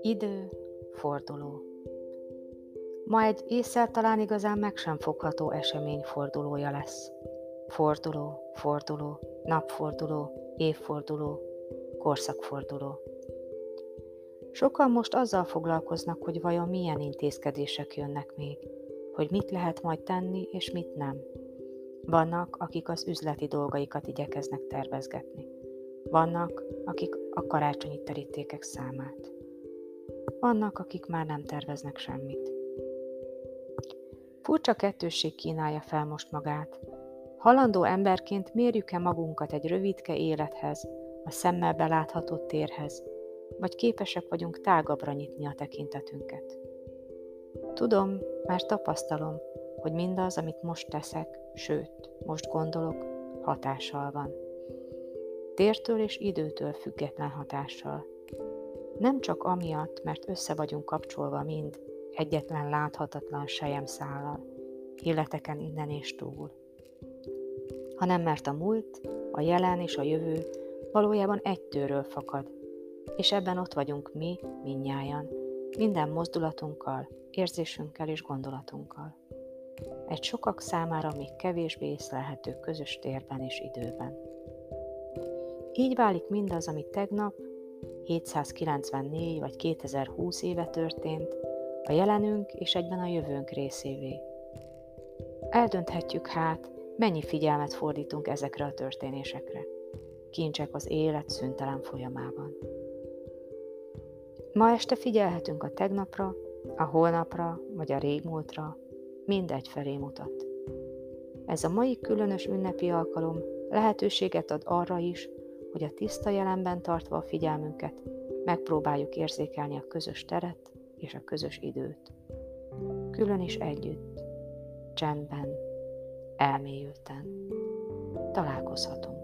Idő, forduló. Ma egy észsel talán igazán meg sem fogható esemény fordulója lesz. Forduló, forduló, napforduló, évforduló, korszakforduló. Sokan most azzal foglalkoznak, hogy vajon milyen intézkedések jönnek még, hogy mit lehet majd tenni és mit nem. Vannak, akik az üzleti dolgaikat igyekeznek tervezgetni. Vannak, akik a karácsonyi terítékek számát. Vannak, akik már nem terveznek semmit. Furcsa kettősség kínálja fel most magát. Halandó emberként mérjük-e magunkat egy rövidke élethez, a szemmel belátható térhez, vagy képesek vagyunk tágabbra nyitni a tekintetünket. Tudom, mert tapasztalom, hogy mindaz, amit most teszek, sőt, most gondolok, hatással van. Tértől és időtől független hatással. Nem csak amiatt, mert össze vagyunk kapcsolva mind, egyetlen láthatatlan szállal, illeteken innen és túl, hanem mert a múlt, a jelen és a jövő valójában egy tőről fakad, és ebben ott vagyunk mi, minnyájan, minden mozdulatunkkal, érzésünkkel és gondolatunkkal. Egy sokak számára még kevésbé észlelhető közös térben és időben. Így válik mindaz, ami tegnap, 794 vagy 2020 éve történt, a jelenünk és egyben a jövőnk részévé. Eldönthetjük hát, mennyi figyelmet fordítunk ezekre a történésekre. Kincsek az élet szüntelen folyamában. Ma este figyelhetünk a tegnapra, a holnapra vagy a régmúltra, mindegy felé mutat. Ez a mai különös ünnepi alkalom lehetőséget ad arra is, hogy a tiszta jelenben tartva a figyelmünket megpróbáljuk érzékelni a közös teret és a közös időt. Külön is együtt, csendben, elmélyülten. Találkozhatunk.